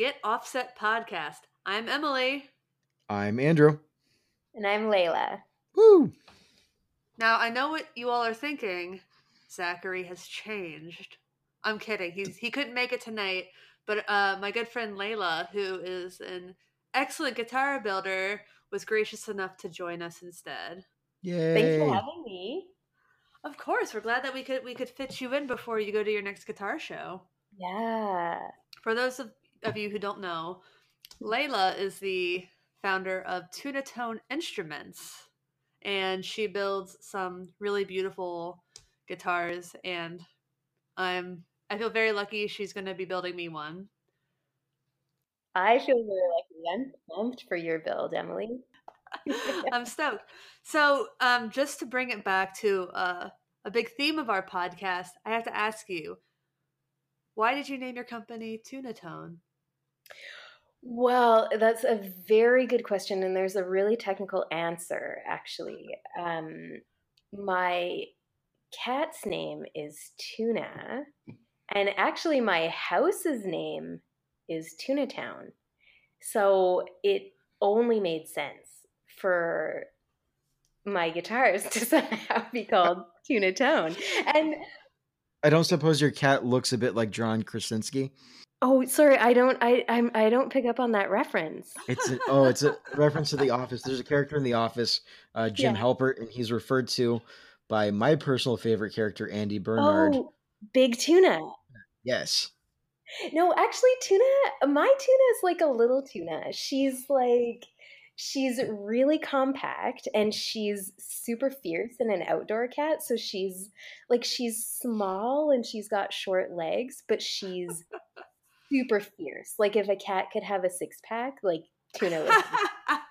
Get Offset podcast. I'm Emily. I'm Andrew. And I'm Leila. Woo! Now, I know what you all are thinking. Zachary has changed. I'm kidding. He's he couldn't make it tonight, but uh, my good friend Leila, who is an excellent guitar builder, was gracious enough to join us instead. Yay! Thanks for having me. Of course, we're glad that we could we could fit you in before you go to your next guitar show. Yeah. For those of, of you who don't know, Leila is the founder of TunaTone Instruments, and she builds some really beautiful guitars. And I'm I feel very lucky she's going to be building me one. I feel very lucky. I'm pumped for your build, Emily. I'm stoked. So, um, just to bring it back to uh, a big theme of our podcast, I have to ask you, why did you name your company TunaTone? Well, that's a very good question, and there's a really technical answer, actually. Um, my cat's name is Tuna, and actually, my house's name is TunaTown. So it only made sense for my guitars to somehow be called TunaTone. And I don't suppose your cat looks a bit like John Krasinski. Oh, sorry, I don't, I, I'm, I don't pick up on that reference. It's a, oh, it's a reference to The Office. There's a character in The Office, uh, Jim Yeah. Halpert, and he's referred to by my personal favorite character, Andy Bernard. Oh, Big Tuna. Yes. No, actually, tuna. My tuna is like a little tuna. She's like, she's really compact and she's super fierce and an outdoor cat. So she's like, she's small and she's got short legs, but she's super fierce. Like, if a cat could have a six pack, like tuna would. have.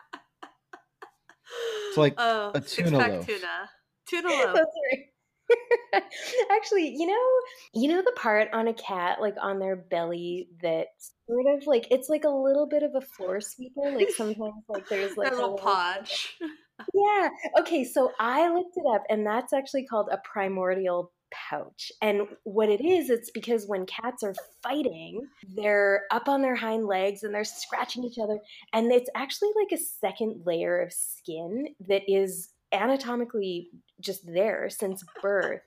It's like oh, a six tuna pack loaf. tuna. Tuna loaf. That's right. Actually, you know, you know the part on a cat, like on their belly, that sort of like it's like a little bit of a floor sweeper. Like sometimes, like there's like That little podge. Yeah. Okay. So I looked it up, and that's actually called a primordial pouch. And what it is, it's because when cats are fighting, they're up on their hind legs and they're scratching each other. And it's actually like a second layer of skin that is anatomically just there since birth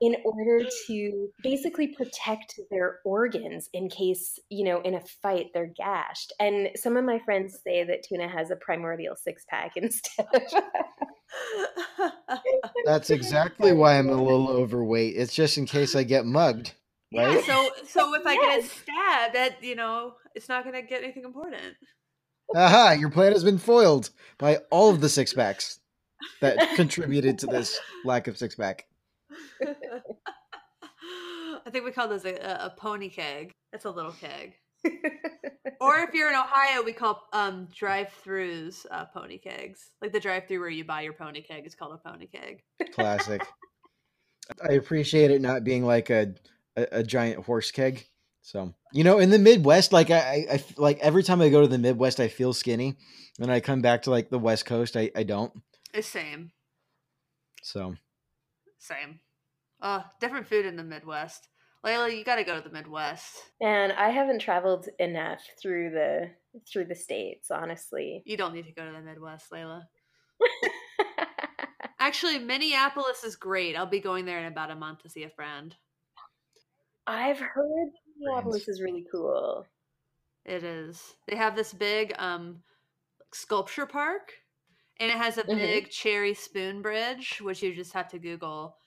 in order to basically protect their organs in case, you know, in a fight they're gashed. And some of my friends say that tuna has a primordial six pack instead of. That's exactly why I'm a little overweight. It's just in case I get mugged, yeah, right? so so if I get stabbed, that you know, it's not gonna get anything important. Aha! Your plan has been foiled by all of the six packs that contributed to this lack of six pack. I think we call those a, a, a pony keg. It's a little keg. Or if you're in Ohio, we call um, drive-throughs uh, pony kegs. Like the drive-through where you buy your pony keg is called a pony keg. Classic. I appreciate it not being like a, a, a giant horse keg. So you know, in the Midwest, like I, I, I f- like every time I go to the Midwest, I feel skinny. When I come back to like the West Coast, I, I don't. It's same, So same. Uh, different food in the Midwest. Leila, you got to go to the Midwest. and I haven't traveled enough through the through the states, honestly. You don't need to go to the Midwest, Leila. Actually, Minneapolis is great. I'll be going there in about a month to see a friend. I've heard Minneapolis is really cool. It is. They have this big um sculpture park and it has a Mhm. big cherry spoon bridge, which you just have to Google.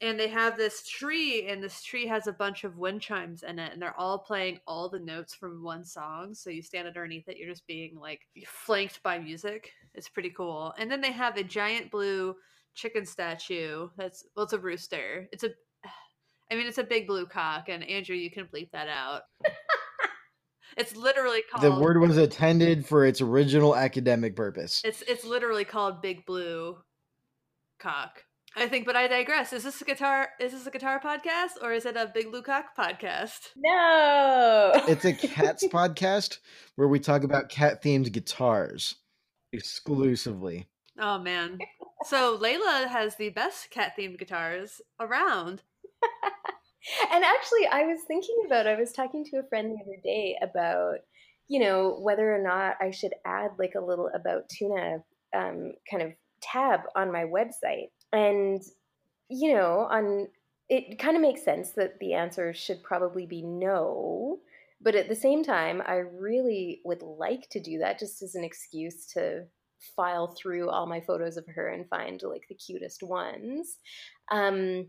And they have this tree, and this tree has a bunch of wind chimes in it, and they're all playing all the notes from one song. So you stand underneath it, you're just being like flanked by music. It's pretty cool. And then they have a giant blue chicken statue. That's well, it's a rooster. It's a, I mean, it's a big blue cock. And Andrew, you can bleep that out. It's literally called the word was intended for its original academic purpose. It's it's literally called Big Blue Cock. I think, but I digress. Is this a guitar? Is this a guitar podcast or is it a Big Blue Cock podcast? No. It's a cats podcast where we talk about cat themed guitars exclusively. Oh man! So Leila has the best cat themed guitars around. and actually, I was thinking about, I was talking to a friend the other day about you know, whether or not I should add like a little about tuna um, kind of tab on my website. And, you know, on it kind of makes sense that the answer should probably be no. But at the same time, I really would like to do that just as an excuse to file through all my photos of her and find like the cutest ones. Um,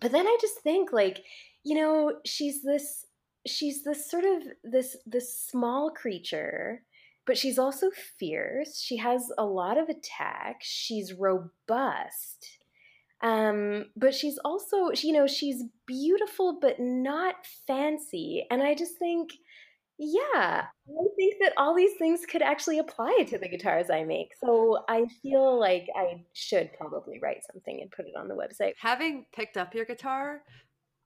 but then I just think like, you know, she's this she's this sort of this this small creature but she's also fierce. She has a lot of attack she's robust. Um, but she's also you know she's beautiful but not fancy. And i just think yeah i think that all these things could actually apply to the guitars i make so i feel like i should probably write something and put it on the website having picked up your guitar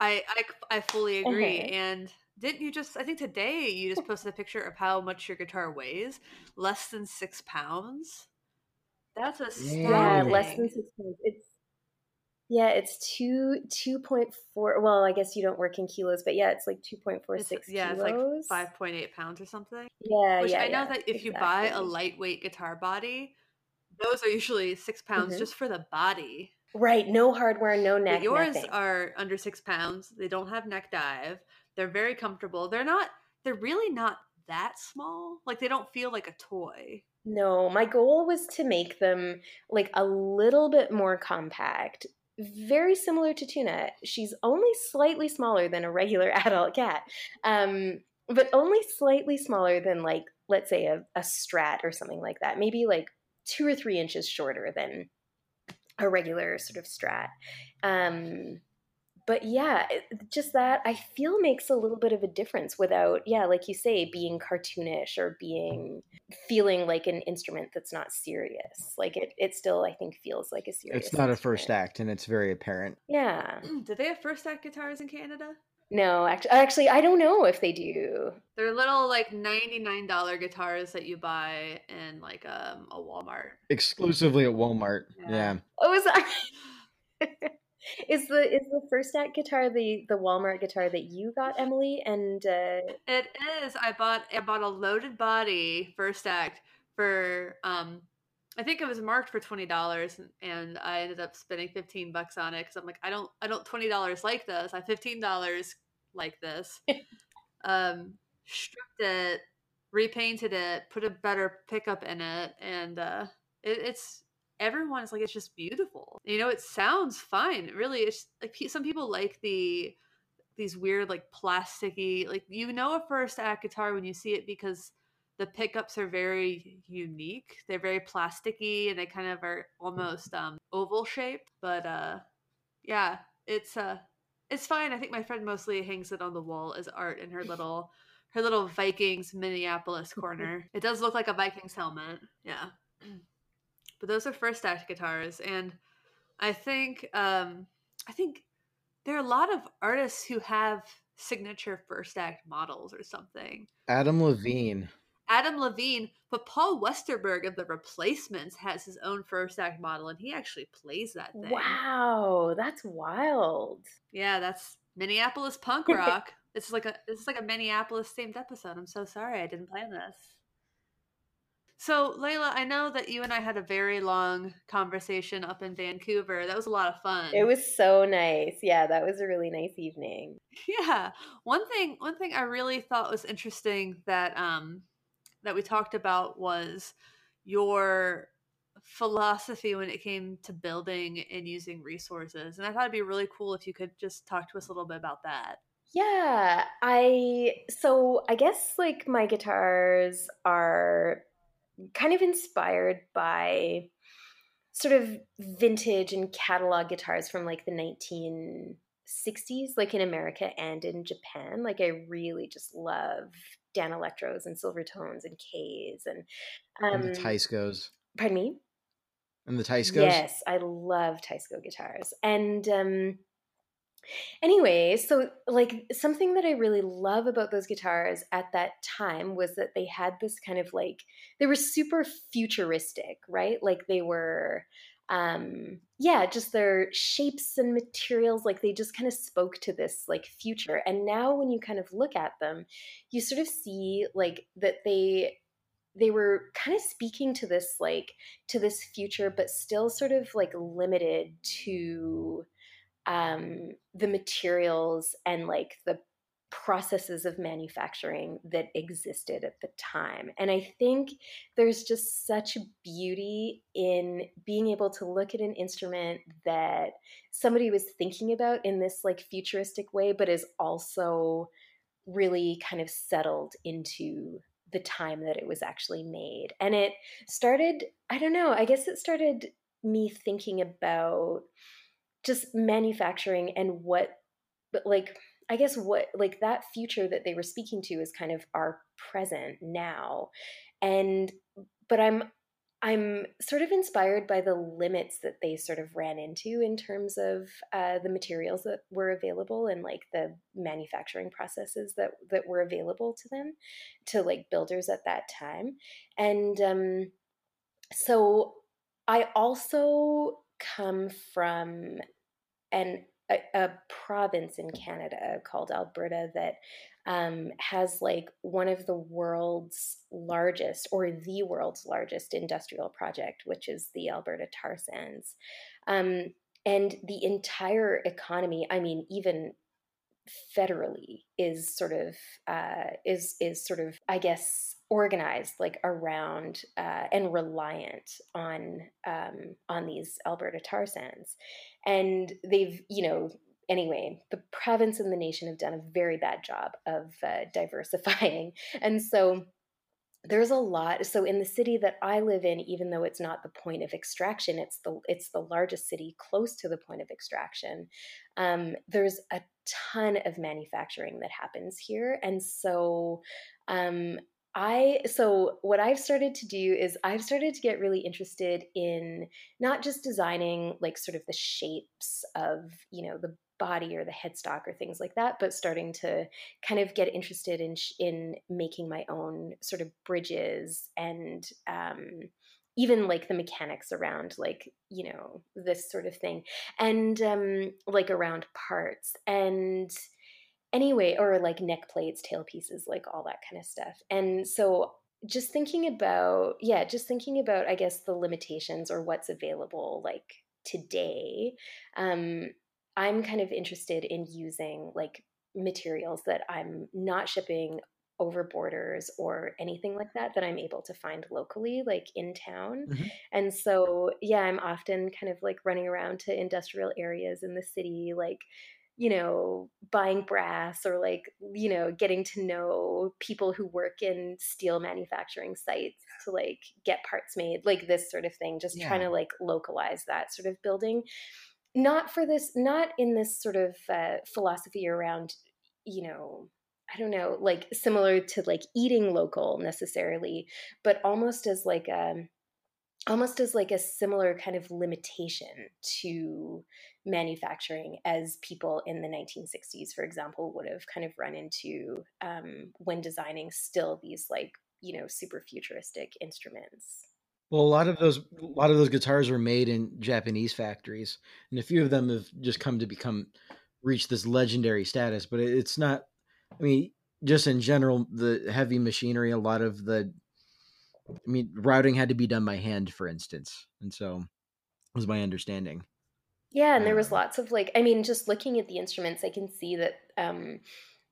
i i, I fully agree uh-huh. and didn't you just? I think today you just posted a picture of how much your guitar weighs. Less than six pounds. That's a yeah, less than six pounds. It's yeah, it's two two point four. Well, I guess you don't work in kilos, but yeah, it's like two point four six. Yeah, kilos. it's like five point eight pounds or something. Yeah, Which yeah. I know yeah, that if exactly. you buy a lightweight guitar body, those are usually six pounds mm-hmm. just for the body. Right, no hardware, no neck. But yours nothing. are under six pounds. They don't have neck dive. They're very comfortable. They're not they're really not that small. Like they don't feel like a toy. No, my goal was to make them like a little bit more compact. Very similar to Tuna. She's only slightly smaller than a regular adult cat. Um, but only slightly smaller than like let's say a, a strat or something like that. Maybe like two or three inches shorter than a regular sort of strat. Um, but yeah, just that I feel makes a little bit of a difference without, yeah, like you say, being cartoonish or being feeling like an instrument that's not serious. Like it, it still I think feels like a serious. It's not instrument. a first act, and it's very apparent. Yeah. Do they have first act guitars in Canada? No, actually, actually, I don't know if they do. They're little like ninety nine dollar guitars that you buy in like um, a Walmart. Exclusively at Walmart. Yeah. yeah. Oh, is that? is the is the first act guitar the the Walmart guitar that you got, Emily? And uh... it is. I bought I bought a loaded body first act for um I think it was marked for twenty dollars, and I ended up spending fifteen bucks on it because I'm like, I don't, I don't twenty dollars like this. I fifteen dollars like this. um, stripped it, repainted it, put a better pickup in it, and uh, it, it's everyone's like it's just beautiful. You know, it sounds fine. Really, it's like some people like the these weird like plasticky like you know a first act guitar when you see it because the pickups are very unique. They're very plasticky and they kind of are almost um oval shaped. But uh yeah, it's uh it's fine. I think my friend mostly hangs it on the wall as art in her little her little Vikings Minneapolis corner. It does look like a Vikings helmet. Yeah. But those are first act guitars, and I think um, I think there are a lot of artists who have signature first act models or something. Adam Levine. Adam Levine, but Paul Westerberg of the Replacements has his own first act model, and he actually plays that thing. Wow, that's wild. Yeah, that's Minneapolis punk rock. it's like a this is like a Minneapolis themed episode. I'm so sorry I didn't plan this. So, Leila, I know that you and I had a very long conversation up in Vancouver. That was a lot of fun. It was so nice. Yeah, that was a really nice evening. Yeah. One thing one thing I really thought was interesting that um that we talked about was your philosophy when it came to building and using resources. And I thought it'd be really cool if you could just talk to us a little bit about that. Yeah, I so I guess like my guitars are kind of inspired by sort of vintage and catalog guitars from like the 1960s, like in America and in Japan. Like I really just love Danelectros and Silvertones and Kays and um, and the um, Pardon me. And the Teiscos. Yes, I love Teisco guitars, and um, Anyway, so like something that I really love about those guitars at that time was that they had this kind of like they were super futuristic, right? Like they were um yeah just their shapes and materials like they just kind of spoke to this like future and now when you kind of look at them you sort of see like that they they were kind of speaking to this like to this future but still sort of like limited to um the materials and like the processes of manufacturing that existed at the time. And I think there's just such beauty in being able to look at an instrument that somebody was thinking about in this like futuristic way, but is also really kind of settled into the time that it was actually made. And it started, I don't know, I guess it started me thinking about just manufacturing and what, but like, I guess what like that future that they were speaking to is kind of our present now. And but I'm I'm sort of inspired by the limits that they sort of ran into in terms of uh, the materials that were available and like the manufacturing processes that that were available to them, to like builders at that time, and um, so I also come from an a, a province in Canada called Alberta that um, has like one of the world's largest or the world's largest industrial project, which is the Alberta tar sands. Um, and the entire economy, I mean, even federally is sort of uh, is is sort of I guess organized like around uh, and reliant on um, on these Alberta tar sands, and they've you know anyway the province and the nation have done a very bad job of uh, diversifying, and so there's a lot so in the city that i live in even though it's not the point of extraction it's the it's the largest city close to the point of extraction um, there's a ton of manufacturing that happens here. And so um, I so what I've started to do is I've started to get really interested in not just designing like sort of the shapes of, you know, the body or the headstock or things like that, but starting to kind of get interested in in making my own sort of bridges and um, even like the mechanics around like you know this sort of thing and um, like around parts and anyway, or like neck plates, tail pieces, like all that kind of stuff. And so just thinking about, yeah, just thinking about, I guess, the limitations or what's available like today. Um, I'm kind of interested in using like materials that I'm not shipping over borders or anything like that that I'm able to find locally, like in town. Mm-hmm. And so, yeah, I'm often kind of like running around to industrial areas in the city, like you know, buying brass or like, you know, getting to know people who work in steel manufacturing sites to like get parts made, like this sort of thing, just yeah. trying to like localize that sort of building. Not for this, not in this sort of uh, philosophy around, you know, I don't know, like similar to like eating local necessarily, but almost as like a, um, almost as like a similar kind of limitation to manufacturing as people in the 1960s for example would have kind of run into um, when designing still these like you know super futuristic instruments well a lot of those a lot of those guitars were made in japanese factories and a few of them have just come to become reach this legendary status but it's not i mean just in general the heavy machinery a lot of the I mean, routing had to be done by hand, for instance, and so was my understanding. Yeah, and there was lots of like, I mean, just looking at the instruments, I can see that um,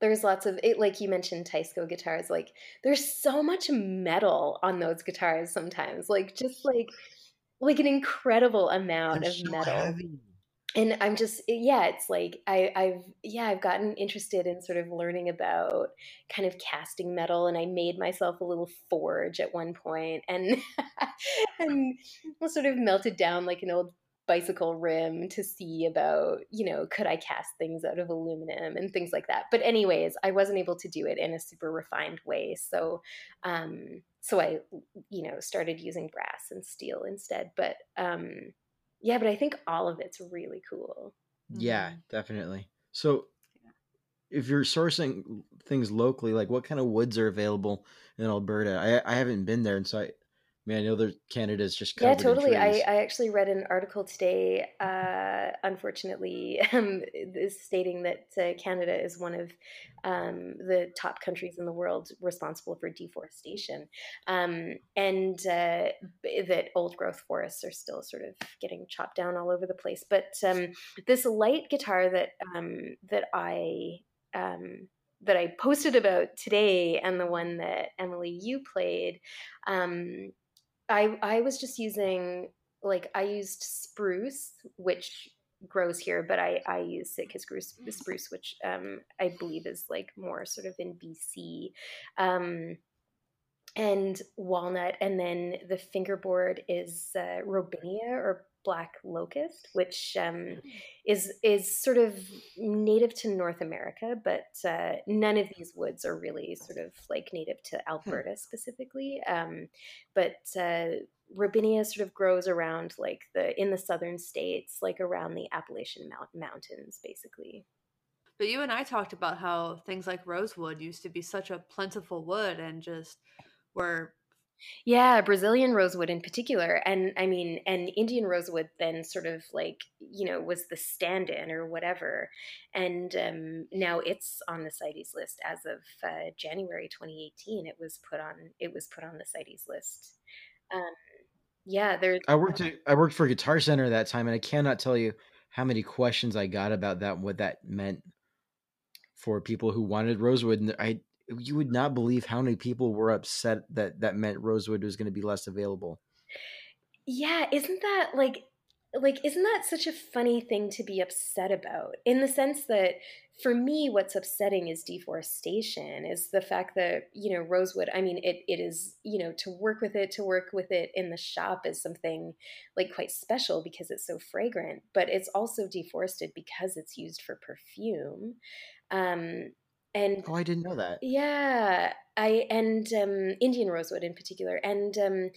there's lots of it. Like you mentioned, Teisco guitars. Like, there's so much metal on those guitars sometimes. Like, just like like an incredible amount of so metal. Heavy and i'm just yeah it's like I, i've yeah i've gotten interested in sort of learning about kind of casting metal and i made myself a little forge at one point and and sort of melted down like an old bicycle rim to see about you know could i cast things out of aluminum and things like that but anyways i wasn't able to do it in a super refined way so um so i you know started using brass and steel instead but um yeah, but I think all of it's really cool. Yeah, mm-hmm. definitely. So if you're sourcing things locally, like what kind of woods are available in Alberta? I I haven't been there, and so I mean, I know that Canada's just yeah, totally. I. I actually read an article today, uh, unfortunately, um, is stating that uh, Canada is one of um, the top countries in the world responsible for deforestation, um, and uh, that old growth forests are still sort of getting chopped down all over the place. But um, this light guitar that um, that I um, that I posted about today, and the one that Emily you played. Um, I I was just using like I used spruce, which grows here, but I I use Sitka spruce, spruce which um, I believe is like more sort of in BC, um, and walnut, and then the fingerboard is uh, robinia or black locust, which um, is is sort of native to North America, but uh, none of these woods are really sort of like native to Alberta specifically. Um, but uh, robinia sort of grows around like the in the southern states, like around the Appalachian Mount- Mountains, basically. But you and I talked about how things like rosewood used to be such a plentiful wood and just were Yeah, Brazilian rosewood in particular. And I mean, and Indian rosewood then sort of like, you know, was the stand in or whatever. And um, now it's on the CITES list as of uh, January 2018. It was put on, it was put on the CITES list. Um, yeah, there's, I worked at, I worked for Guitar Center that time, and I cannot tell you how many questions I got about that, what that meant for people who wanted rosewood. And I, you would not believe how many people were upset that that meant rosewood was going to be less available. yeah, isn't that like, like, isn't that such a funny thing to be upset about? In the sense that for me, what's upsetting is deforestation, is the fact that, you know, rosewood, I mean, it, it is, you know, to work with it, to work with it in the shop is something like quite special because it's so fragrant, but it's also deforested because it's used for perfume. Um, and Oh, I didn't know that. yeah, I and um, Indian rosewood in particular, and um,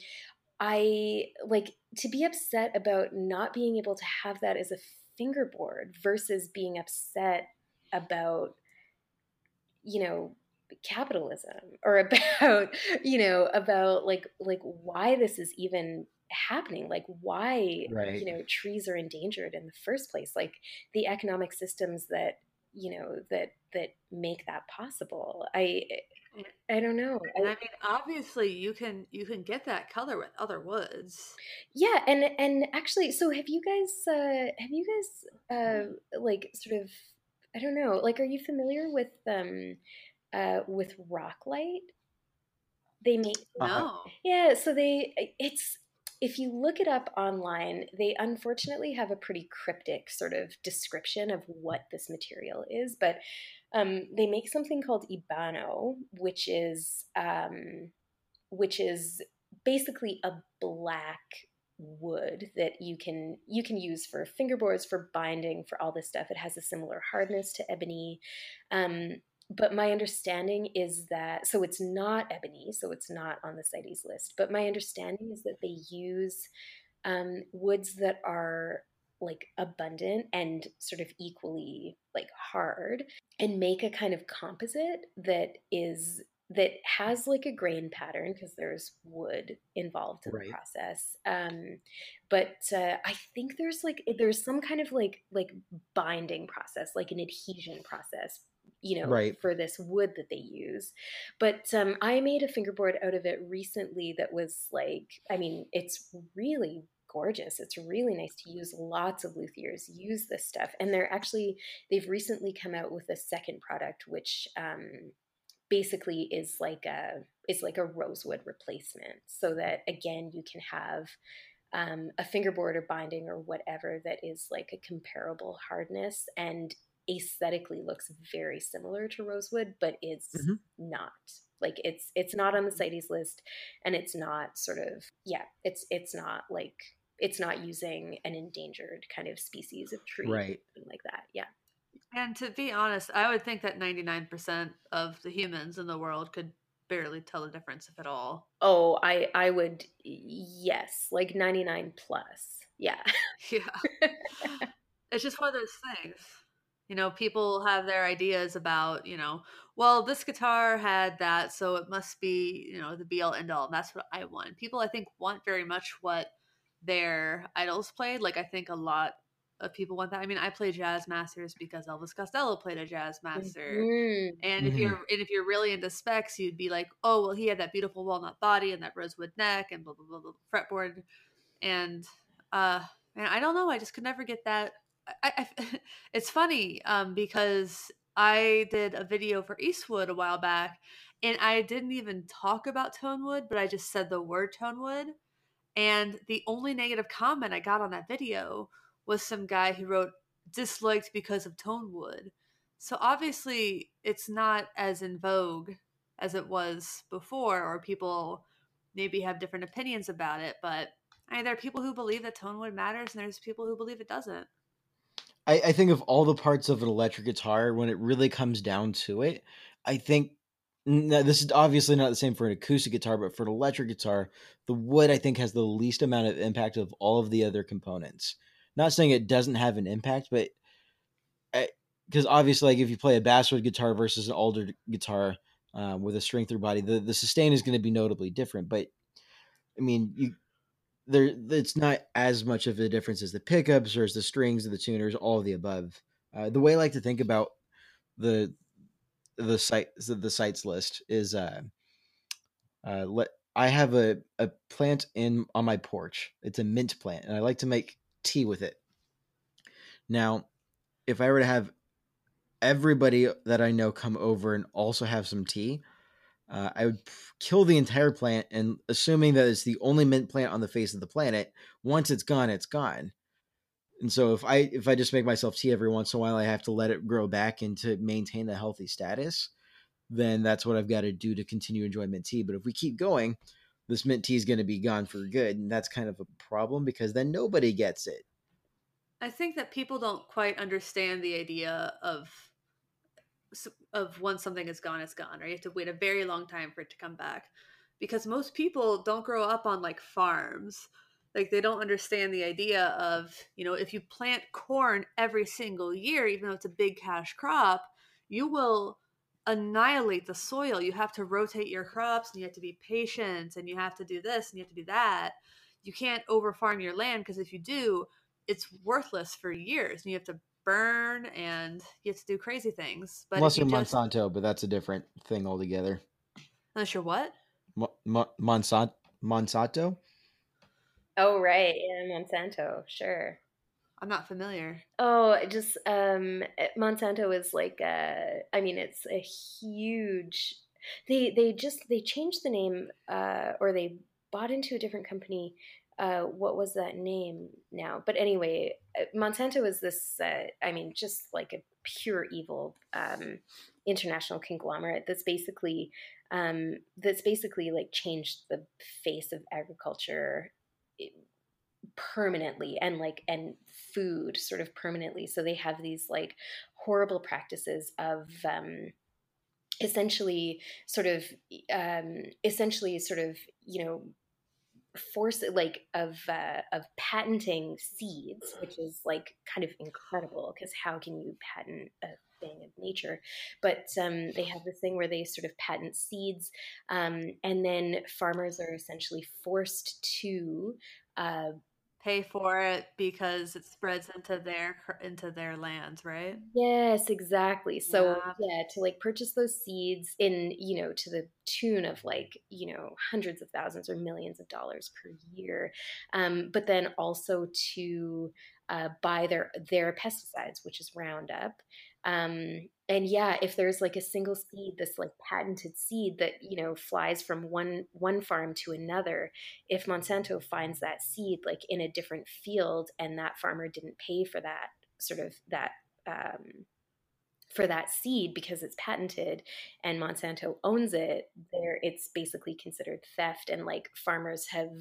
I like to be upset about not being able to have that as a fingerboard versus being upset about you know capitalism or about you know about like like why this is even happening like why Right. you know trees are endangered in the first place like the economic systems that you know that that make that possible i i don't know and I mean obviously you can you can get that color with other woods. yeah and and actually so have you guys uh have you guys uh like sort of i don't know like are you familiar with um uh with Rocklite they make No. yeah so they it's if you look it up online they unfortunately have a pretty cryptic sort of description of what this material is but um, they make something called Ebano which is um, which is basically a black wood that you can you can use for fingerboards for binding for all this stuff. It has a similar hardness to ebony. Um, but my understanding is that so it's not ebony so it's not on the CITES list but my understanding is that they use um, woods that are like abundant and sort of equally like hard and make a kind of composite that is that has like a grain pattern because there's wood involved in Right. the process um but uh, i think there's like there's some kind of like like binding process like an adhesion process you know Right. for this wood that they use. But um i made a fingerboard out of it recently that was like i mean it's really gorgeous. It's really nice to use lots of luthiers use this stuff. And they're actually they've recently come out with a second product which um basically is like a is like a rosewood replacement so that again you can have um, a fingerboard or binding or whatever that is like a comparable hardness. And aesthetically looks very similar to rosewood but it's Mhm. not like it's it's not on the CITES list and it's not sort of yeah it's it's not like it's not using an endangered kind of species of tree Right. something like that yeah And to be honest, I would think that 99% of the humans in the world could barely tell the difference if at all. Oh, I I would yes, like 99 plus. Yeah. Yeah. it's just one of those things. You know, people have their ideas about, you know, well, this guitar had that, so it must be, you know, the be all end all. And that's what I want. People, I think, want very much what their idols played. Like, I think a lot of people want that. I mean, I play Jazzmasters because Elvis Costello played a Jazzmaster. Mhm. And if Mhm. you're and if you're really into specs, you'd be like, oh well, he had that beautiful walnut body and that rosewood neck and blah blah blah, blah fretboard, and uh, and I don't know, I just could never get that. I, I it's funny um because I did a video for Eastwood a while back, and I didn't even talk about Tonewood, but I just said the word Tonewood, and the only negative comment I got on that video was some guy who wrote disliked because of Tonewood. So obviously, it's not as in vogue as it was before, or people maybe have different opinions about it. But I mean, there are people who believe that Tonewood matters, and there's people who believe it doesn't. I, I think of all the parts of an electric guitar, when it really comes down to it, I think now, this is obviously not the same for an acoustic guitar, but for an electric guitar, the wood I think has the least amount of impact of all of the other components. Not saying it doesn't have an impact, but because obviously, like if you play a basswood guitar versus an alder guitar um, with a string through body, the, the sustain is going to be notably different. But I mean, you there it's not as much of a difference as the pickups or as the strings or the tuners, all of the above. Uh, the way I like to think about the the site the CITES list is uh, uh let I have a, a plant in on my porch. It's a mint plant, and I like to make tea with it. Now, if I were to have everybody that I know come over and also have some tea, uh, I would kill the entire plant and assuming that it's the only mint plant on the face of the planet. Once it's gone, it's gone. And so if I if I just make myself tea every once in a while, I have to let it grow back and to maintain a healthy status. Then that's what I've got to do to continue enjoying mint tea. But if we keep going, this mint tea is going to be gone for good, and that's kind of a problem because then nobody gets it. I think that people don't quite understand the idea of of once something is gone, it's gone, or you have to wait a very long time for it to come back. Because most people don't grow up on like farms. Like they don't understand the idea of, you know, if you plant corn every single year, even though it's a big cash crop, you will annihilate the soil. You have to rotate your crops and you have to be patient and you have to do this and you have to do that. You can't over farm your land because if you do, it's worthless for years and you have to burn and you have to do crazy things. But Unless if you're you just, Monsanto, but that's a different thing altogether. unless you're what? Mo- Mo- Monsanto, Monsanto. Oh right, yeah, Monsanto, sure. I'm not familiar. Oh, it just um Monsanto is like uh I mean it's a huge they they just they changed the name uh or they bought into a different company uh what was that name now? But anyway uh, Monsanto is this uh, I mean just like a pure evil um international conglomerate that's basically um that's basically like changed the face of agriculture eh, permanently and like and food sort of permanently. So they have these like horrible practices of um essentially sort of um essentially sort of you know force like of uh, of patenting seeds which is like kind of incredible because how can you patent a thing of nature? But um, they have this thing where they sort of patent seeds um, and then farmers are essentially forced to uh, Pay for it because it spreads into their into their lands, right? Yes, exactly. So Yeah. yeah, to like purchase those seeds in, you know, to the tune of like, you know, hundreds of thousands or millions of dollars per year. Um, but then also to uh, buy their their pesticides, which is Roundup. Um, and yeah, if there's like a single seed, this like patented seed that, you know, flies from one one farm to another, if Monsanto finds that seed like in a different field and that farmer didn't pay for that sort of that um, for that seed because it's patented and Monsanto owns it, there it's basically considered theft. And like farmers have,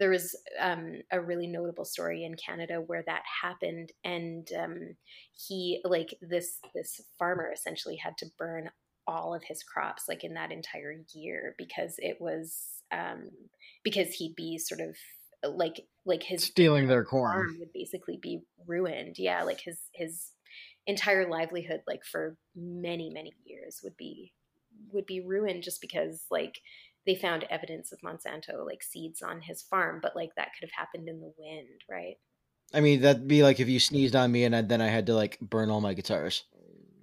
there was um, a really notable story in Canada where that happened, and um, he like this this farmer essentially had to burn all of his crops like in that entire year because it was um, because he'd be sort of like like his Stealing their corn. would basically be ruined. Yeah, like his his entire livelihood like for many many years would be would be ruined just because like they found evidence of Monsanto like seeds on his farm, but like that could have happened in the wind, right? I mean, that'd be like if you sneezed on me and I, then I had to like burn all my guitars.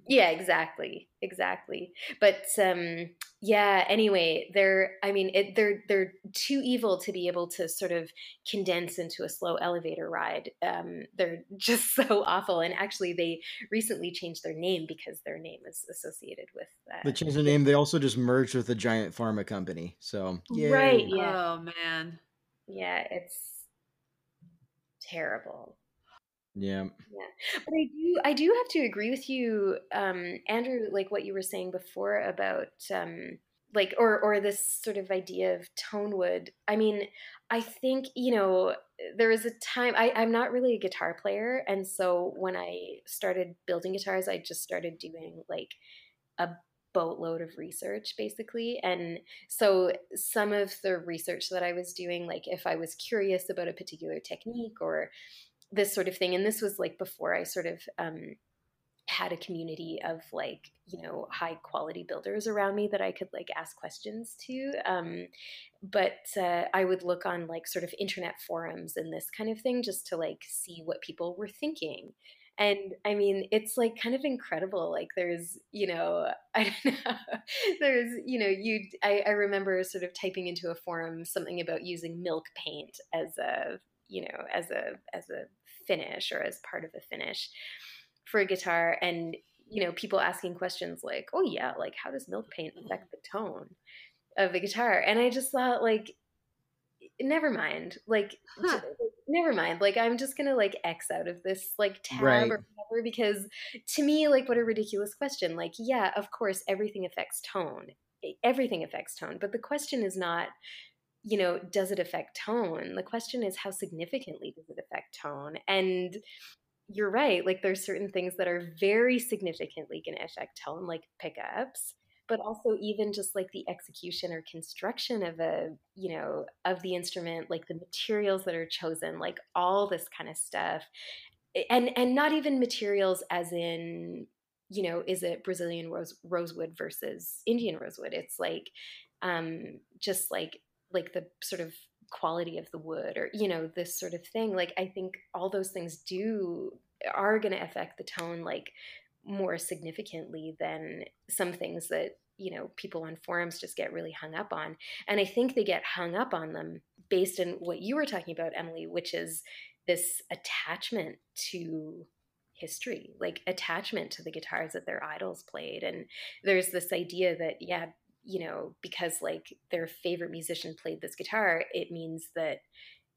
Yeah, exactly, exactly. But um, yeah. Anyway, they're I mean it, they're they're too evil to be able to sort of condense into a slow elevator ride. Um, they're just so awful. And actually, they recently changed their name because their name is associated with. Uh, They changed the name. They also just merged with a giant pharma company. So yay. Right, Yeah. Oh man. Yeah, it's terrible. Yeah. Yeah. But I do I do have to agree with you, um, Andrew, like what you were saying before about um like or or this sort of idea of tone wood. I mean, I think, you know, there was a time I, I'm not really a guitar player, and so when I started building guitars, I just started doing like a boatload of research basically and so some of the research that i was doing like if i was curious about a particular technique or this sort of thing and this was like before i sort of um, had a community of like you know high quality builders around me that i could like ask questions to um, but uh, i would look on like sort of internet forums and this kind of thing just to like see what people were thinking. And i mean it's like kind of incredible like there's you know i don't know there's you know you I, I remember sort of typing into a forum something about using milk paint as a you know as a as a finish or as part of a finish for a guitar. And you know people asking questions like oh yeah like how does milk paint mm-hmm. affect the tone of the guitar? And i just thought like never mind. Like Huh. never mind. Like i'm just gonna like x out of this like tab Right. or whatever because to me like what a ridiculous question. Like yeah of course everything affects tone. Everything affects tone but the question is not you know does it affect tone? The question is how significantly does it affect tone? And you're right like there's certain things that are very significantly going to affect tone like pickups but also even just like the execution or construction of a you know of the instrument like the materials that are chosen like all this kind of stuff and and not even materials as in you know is it brazilian rose rosewood versus indian rosewood. It's like um just like like the sort of quality of the wood or you know this sort of thing like i think all those things do are going to affect the tone like more significantly than some things that you know people on forums just get really hung up on. And i think they get hung up on them based on what you were talking about emily which is this attachment to history like attachment to the guitars that their idols played. And there's this idea that yeah you know because like their favorite musician played this guitar it means that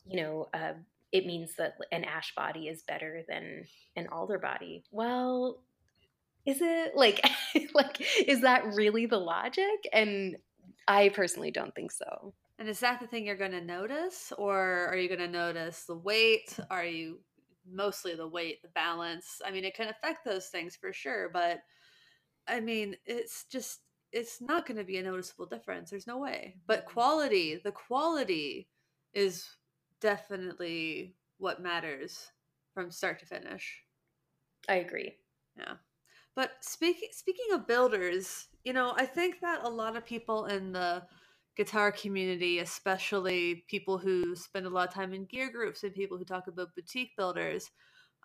you know uh, it means that an ash body is better than an alder body well is it like like is that really the logic and i personally don't think so And is that the thing you're going to notice? Or are you going to notice the weight? Are you mostly the weight, the balance? I mean, it can affect those things for sure, but I mean, it's just, it's not going to be a noticeable difference. There's no way. But mm. quality, the quality is definitely what matters from start to finish. i agree Yeah. But speaking speaking of builders, you know, I think that a lot of people in the guitar community, especially people who spend a lot of time in gear groups and people who talk about boutique builders,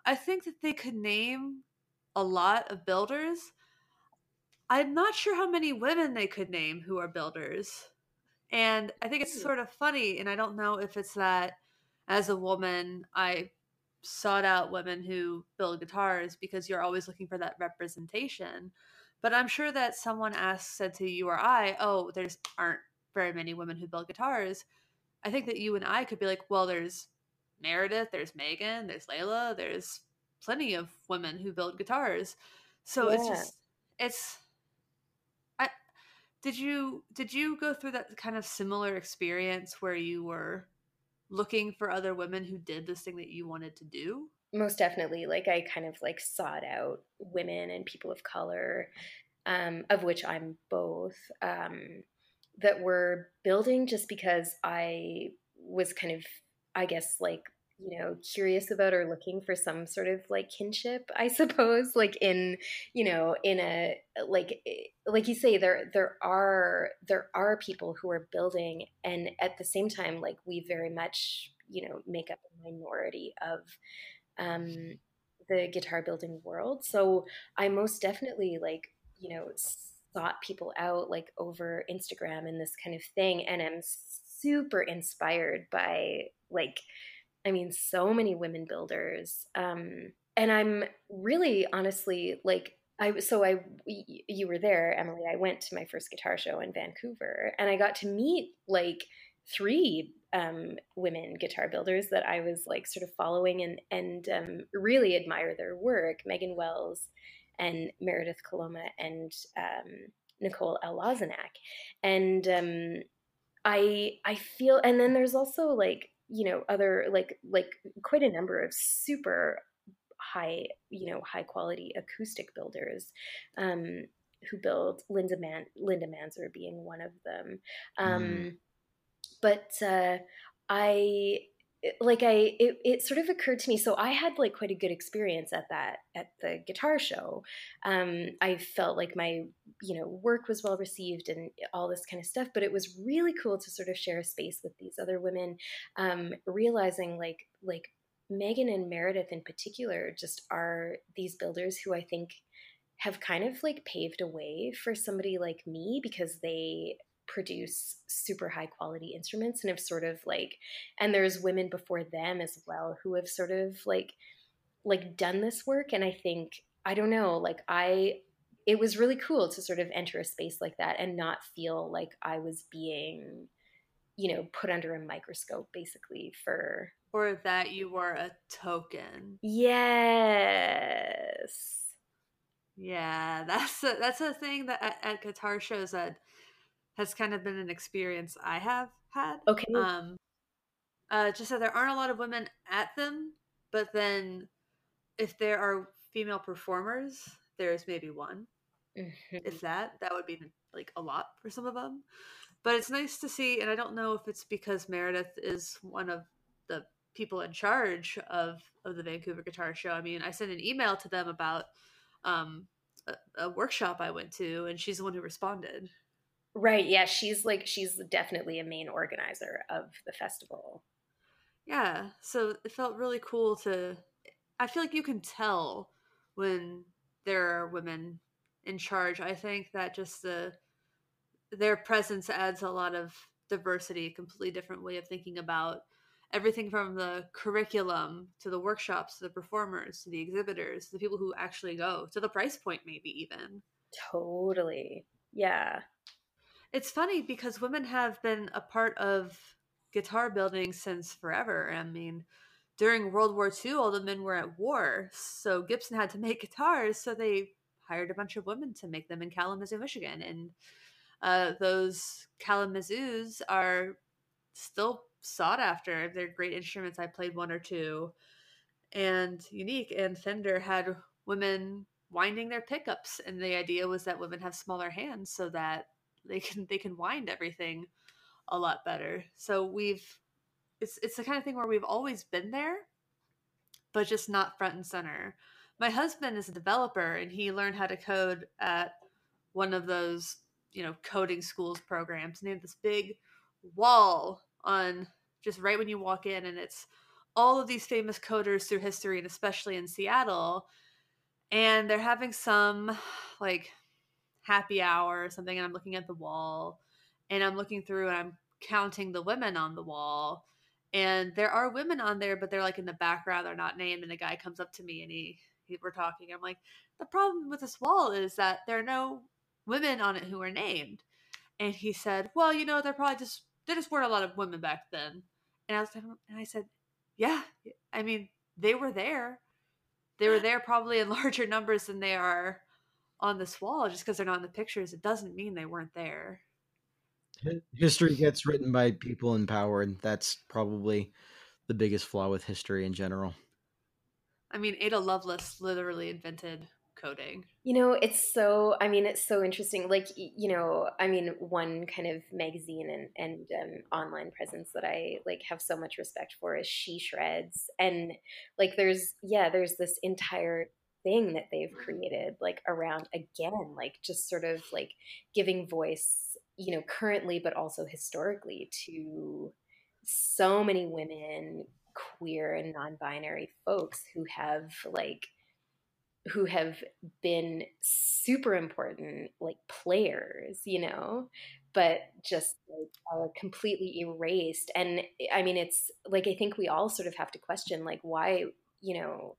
I think that they could name a lot of builders. I'm not sure how many women they could name who are builders. And I think it's Hmm. sort of funny, and I don't know if it's that as a woman, I sought out women who build guitars because you're always looking for that representation. But I'm sure that someone asked, said to you or I, oh, there's aren't very many women who build guitars. I think that you and I could be like, well, there's Meredith, there's Megan, there's Leila, there's plenty of women who build guitars. So it's just it's did you did you go through that kind of similar experience where you were looking for other women who did this thing that you wanted to do? most definitely like i kind of like sought out women and people of color um, of which i'm both um, that were building just because i was kind of i guess like you know curious about or looking for some sort of like kinship i suppose like in you know in a like eh, like you say there there are there are people who are building and at the same time like we very much you know make up a minority of um the guitar building world. So i most definitely like you know sought people out like over instagram and this kind of thing and i'm super inspired by like I mean, so many women builders. Um, and I'm really honestly like, I so I you were there, Emily. I went to my first guitar show in Vancouver, and I got to meet like three um, women guitar builders that I was like sort of following and and um, really admire their work. Megan Wells and Meredith Coloma and um, Nicole L. Lozanak. And um, I I feel and then there's also like you know other like like quite a number of super high you know high quality acoustic builders um, who build Linda Man Linda Manzer being one of them. Um, mm. But uh, I like I it, it sort of occurred to me. So I had like quite a good experience at that at the guitar show. Um, I felt like my you know work was well received and all this kind of stuff. But it was really cool to sort of share a space with these other women, um, realizing like like Megan and Meredith in particular just are these builders who I think have kind of like paved a way for somebody like me because they produce super high quality instruments and have sort of like and there's women before them as well who have sort of like like done this work and i think i don't know like i it was really cool to sort of enter a space like that and not feel like i was being you know put under a microscope basically for or that you were a token. Yes. Yeah that's a, that's a thing that at, at guitar shows that has kind of been an experience I have had. Okay. Um, uh, just that there aren't a lot of women at them, but then if there are female performers, there's maybe one. Mm-hmm. If that, that would be like a lot for some of them. But it's nice to see, and I don't know if it's because Meredith is one of the people in charge of of the Vancouver Guitar Show. I mean, I sent an email to them about um, a, a workshop I went to, and she's the one who responded. Right. Yeah. She's like, she's definitely a main organizer of the festival. Yeah. So it felt really cool to, I feel like you can tell when there are women in charge. I think that just the, their presence adds a lot of diversity, a completely different way of thinking about everything from the curriculum to the workshops to the performers to the exhibitors to the people who actually go to the price point maybe even totally yeah it's funny because women have been a part of guitar building since forever. I mean, during World War II, all the men were at war, so Gibson had to make guitars, so they hired a bunch of women to make them in Kalamazoo, Michigan, and uh, those Kalamazoos are still sought after. They're great instruments. I played one or two, and unique. And Fender had women winding their pickups, and the idea was that women have smaller hands, so that they can they can wind everything a lot better. So we've it's it's the kind of thing where we've always been there, but just not front and center. My husband is a developer and he learned how to code at one of those, you know, coding schools programs. And they have this big wall on just right when you walk in and it's all of these famous coders through history and especially in Seattle. And they're having some like happy hour or something and I'm looking at the wall and I'm looking through and I'm counting the women on the wall. And there are women on there, but they're like in the background, they're not named. And a guy comes up to me and he, he we're talking. I'm like, the problem with this wall is that there are no women on it who are named. And he said, Well, you know, they're probably just there just weren't a lot of women back then. And I was and I said, Yeah, I mean, they were there. They were there probably in larger numbers than they are on this wall just because they're not in the pictures it doesn't mean they weren't there history gets written by people in power and that's probably the biggest flaw with history in general i mean ada lovelace literally invented coding. You know, it's so, I mean, it's so interesting. Like, you know, I mean, one kind of magazine and, and um, online presence that I like have so much respect for is She Shreds. And like, there's, yeah, there's this entire thing that they've created like around again, like just sort of like giving voice, you know, currently, but also historically to so many women, queer and non binary folks who have like, who have been super important like players you know but just like are completely erased. And i mean it's like i think we all sort of have to question like why you know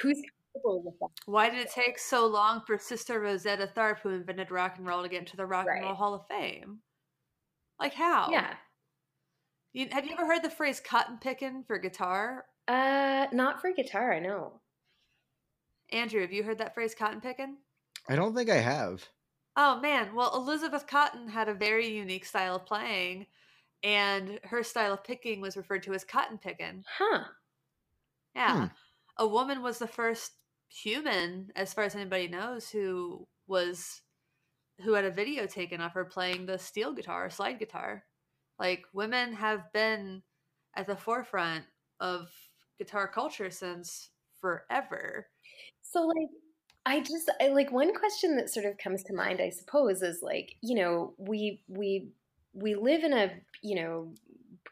who's with that why did it take so long for sister rosetta tharpe who invented rock and roll to get into the rock right. and roll hall of fame like how yeah you, have you ever heard the phrase cotton picking for guitar uh not for guitar i know Andrew, have you heard that phrase cotton picking? I don't think I have. Oh man, well Elizabeth Cotten had a very unique style of playing and her style of picking was referred to as cotton picking. Huh. Yeah. Hmm. A woman was the first human as far as anybody knows who was who had a video taken of her playing the steel guitar, slide guitar. Like women have been at the forefront of guitar culture since forever. So like I just I, like one question that sort of comes to mind I suppose is like, you know, we we we live in a, you know,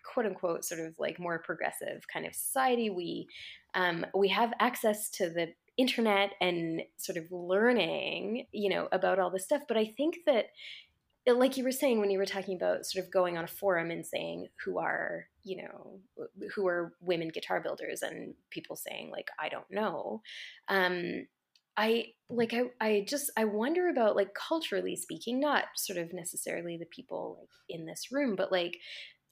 quote unquote sort of like more progressive kind of society. We um we have access to the internet and sort of learning, you know, about all this stuff, but I think that like you were saying when you were talking about sort of going on a forum and saying who are you know who are women guitar builders and people saying like i don't know um i like i i just i wonder about like culturally speaking not sort of necessarily the people like in this room but like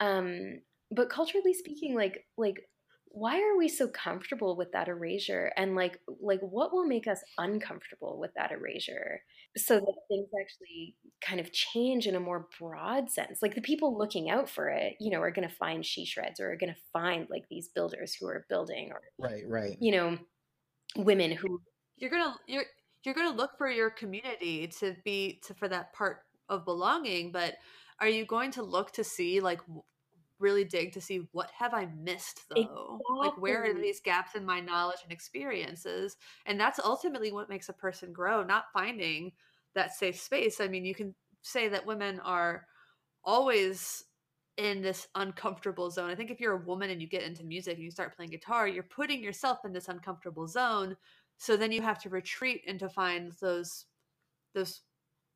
um but culturally speaking like like why are we so comfortable with that erasure? And like like what will make us uncomfortable with that erasure? So that things actually kind of change in a more broad sense. Like the people looking out for it you know are going to find she shreds or are going to find like these builders who are building or right right. you know women who you're gonna you're you're gonna look for your community to be to for that part of belonging but are you going to look to see like really dig to see what have I missed though? Exactly. Like where are these gaps in my knowledge and experiences? And that's ultimately what makes a person grow, not finding that safe space. I mean, you can say that women are always in this uncomfortable zone. I think if you're a woman and you get into music and you start playing guitar, you're putting yourself in this uncomfortable zone. So then you have to retreat and to find those those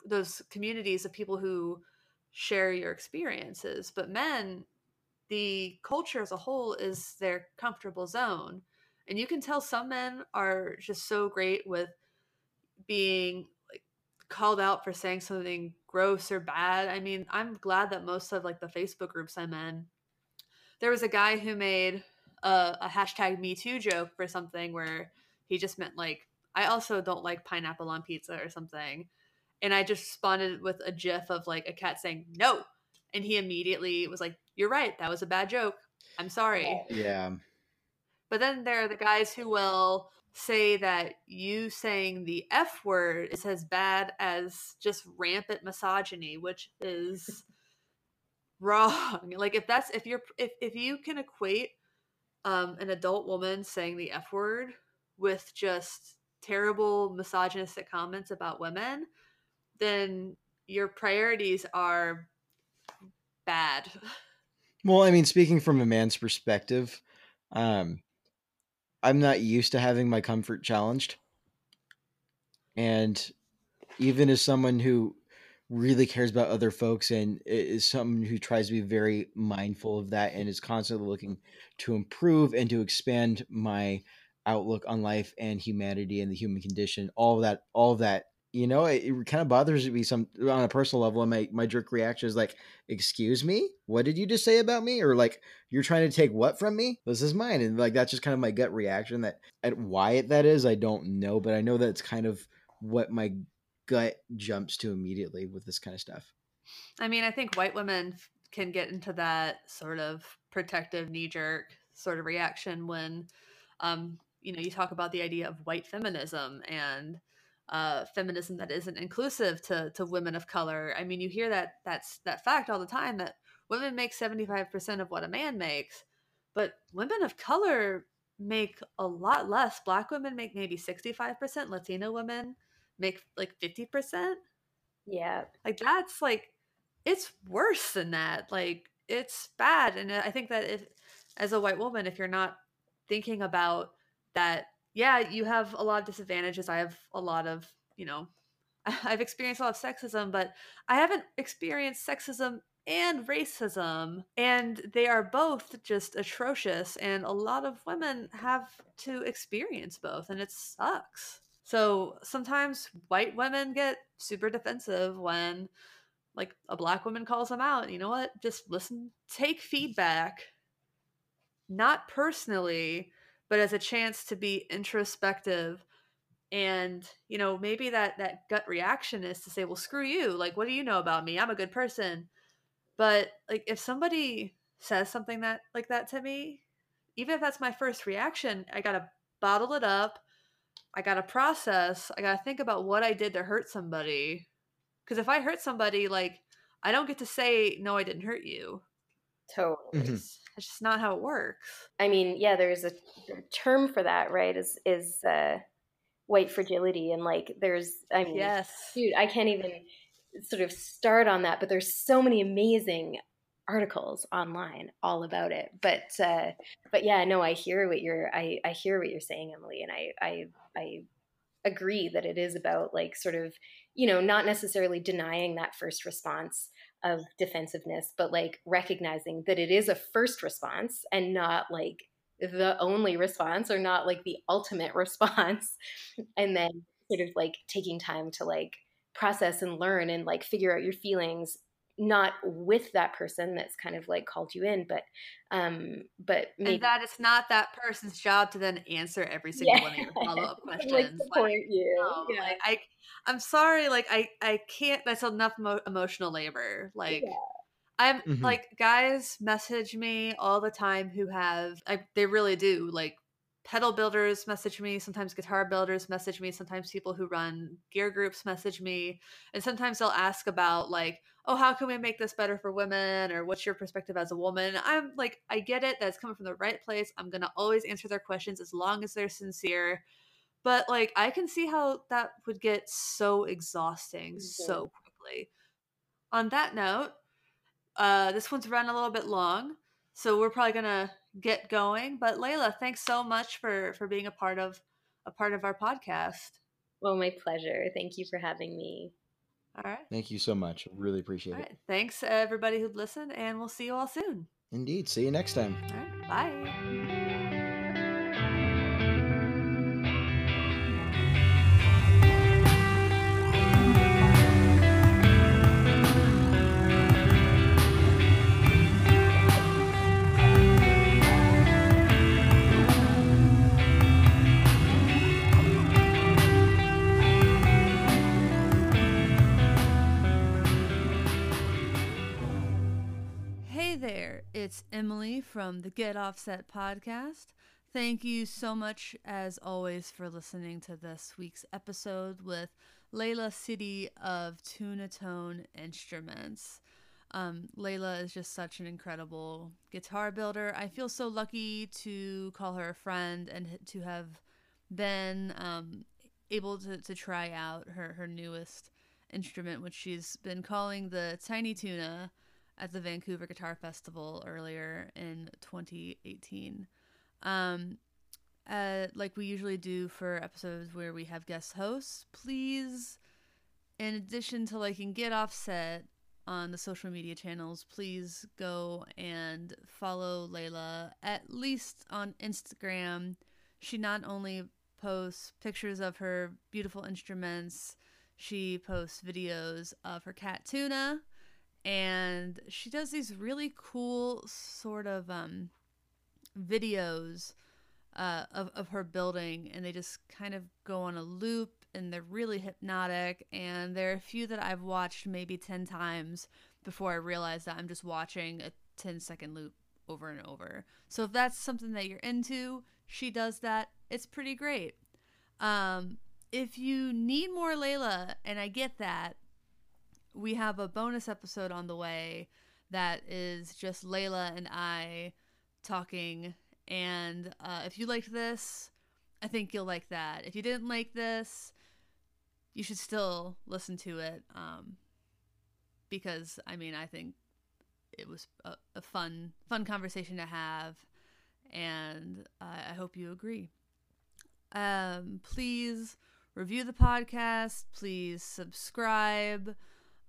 those communities of people who share your experiences. But men, the culture as a whole is their comfortable zone. And you can tell some men are just so great with being like called out for saying something gross or bad. I mean, I'm glad that most of like the Facebook groups I'm in, there was a guy who made a, a hashtag Me Too joke for something where he just meant like, I also don't like pineapple on pizza or something. And I just responded with a gif of like a cat saying no. And he immediately was like, you're right. That was a bad joke. I'm sorry. Yeah. But then there are the guys who will say that you saying the F word is as bad as just rampant misogyny, which is wrong. Like if that's if you're if if you can equate um, an adult woman saying the F word with just terrible misogynistic comments about women, then your priorities are bad. Well, I mean, speaking from a man's perspective, um, I'm not used to having my comfort challenged. And even as someone who really cares about other folks and is someone who tries to be very mindful of that and is constantly looking to improve and to expand my outlook on life and humanity and the human condition, all of that, all of that you know, it, it kind of bothers me some on a personal level. And my my jerk reaction is like, "Excuse me, what did you just say about me?" Or like, "You're trying to take what from me? This is mine." And like that's just kind of my gut reaction. That at why that is, I don't know, but I know that's kind of what my gut jumps to immediately with this kind of stuff. I mean, I think white women can get into that sort of protective knee jerk sort of reaction when, um, you know, you talk about the idea of white feminism and uh, feminism that isn't inclusive to to women of color. I mean, you hear that that's that fact all the time that women make 75% of what a man makes, but women of color make a lot less. Black women make maybe 65%, Latino women make like 50%. Yeah. Like that's like it's worse than that. Like it's bad and I think that if as a white woman if you're not thinking about that yeah, you have a lot of disadvantages. I have a lot of, you know, I've experienced a lot of sexism, but I haven't experienced sexism and racism, and they are both just atrocious. And a lot of women have to experience both, and it sucks. So sometimes white women get super defensive when, like, a black woman calls them out. You know what? Just listen, take feedback, not personally, but as a chance to be introspective and you know maybe that that gut reaction is to say well screw you like what do you know about me? I'm a good person. But like if somebody says something that like that to me even if that's my first reaction i gotta bottle it up i gotta process i gotta think about what i did to hurt somebody. Because if i hurt somebody like i don't get to say no i didn't hurt you Totally. Mhm. it's, it's just not how it works I mean, yeah, there's a term for that, right? Is is uh, white fragility, and like there's, I mean, yes dude, I can't even sort of start on that, but there's so many amazing articles online all about it. But uh, but yeah, no, I hear what you're, I I hear what you're saying, Emily, and I I I agree that it is about like sort of you know not necessarily denying that first response of defensiveness but like recognizing that it is a first response and not like the only response or not like the ultimate response. And then sort of like taking time to like process and learn and like figure out your feelings not with that person that's kind of like called you in but um but maybe and that it's not that person's job to then answer every single Yeah. one of your follow-up questions like Like, you no, yeah. like i i'm sorry like i i can't that's enough mo- emotional labor like Yeah. i'm Mhm. like guys message me all the time who have like they really do like pedal builders message me sometimes guitar builders message me sometimes people who run gear groups message me and sometimes they'll ask about like oh how can we make this better for women? Or what's your perspective as a woman? I'm like i get it that's coming from the right place. I'm gonna always answer their questions as long as they're sincere. But like i can see how that would get so exhausting so quickly. On that note uh this one's run a little bit long so we're probably gonna get going. But Leila thanks so much for for being a part of a part of our podcast. Well my pleasure. Thank you for having me all right Thank you so much. Really appreciate all it. right thanks everybody who listened and we'll see you all soon Indeed. See you next time. all right bye from the Get Offset podcast. Thank you so much, as always, for listening to this week's episode with Leila Sidi of TunaTone Instruments. Um, Leila is just such an incredible guitar builder. I feel so lucky to call her a friend and to have been um, able to, to try out her, her newest instrument, which she's been calling the Tiny Tuna at the Vancouver Guitar Festival earlier in 2018. Um, uh, like we usually do for episodes where we have guest hosts, please, in addition to liking Get Offset on the social media channels, please go and follow Leila at least on Instagram. She not only posts pictures of her beautiful instruments, she posts videos of her cat Tuna and she does these really cool sort of um, videos uh, of, of her building and they just kind of go on a loop and they're really hypnotic and there are a few that i've watched maybe 10 times before i realize that i'm just watching a 10 second loop over and over. So if that's something that you're into she does that. It's pretty great. Um, if you need more Leila, and I get that, we have a bonus episode on the way that is just Leila and I talking. And uh, if you liked this, I think you'll like that. If you didn't like this, you should still listen to it. Um, because I mean, I think it was a, a fun, fun conversation to have, and uh, I hope you agree. Um, please review the podcast. Please subscribe.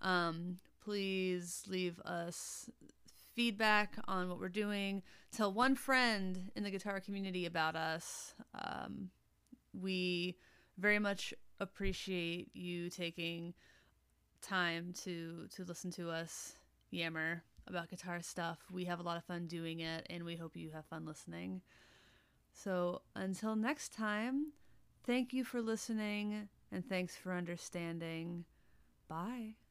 Um, please leave us feedback on what we're doing. Tell one friend in the guitar community about us. Um, we very much appreciate you taking time to to listen to us yammer about guitar stuff. We have a lot of fun doing it, and we hope you have fun listening. So until next time, thank you for listening and thanks for understanding. Bye.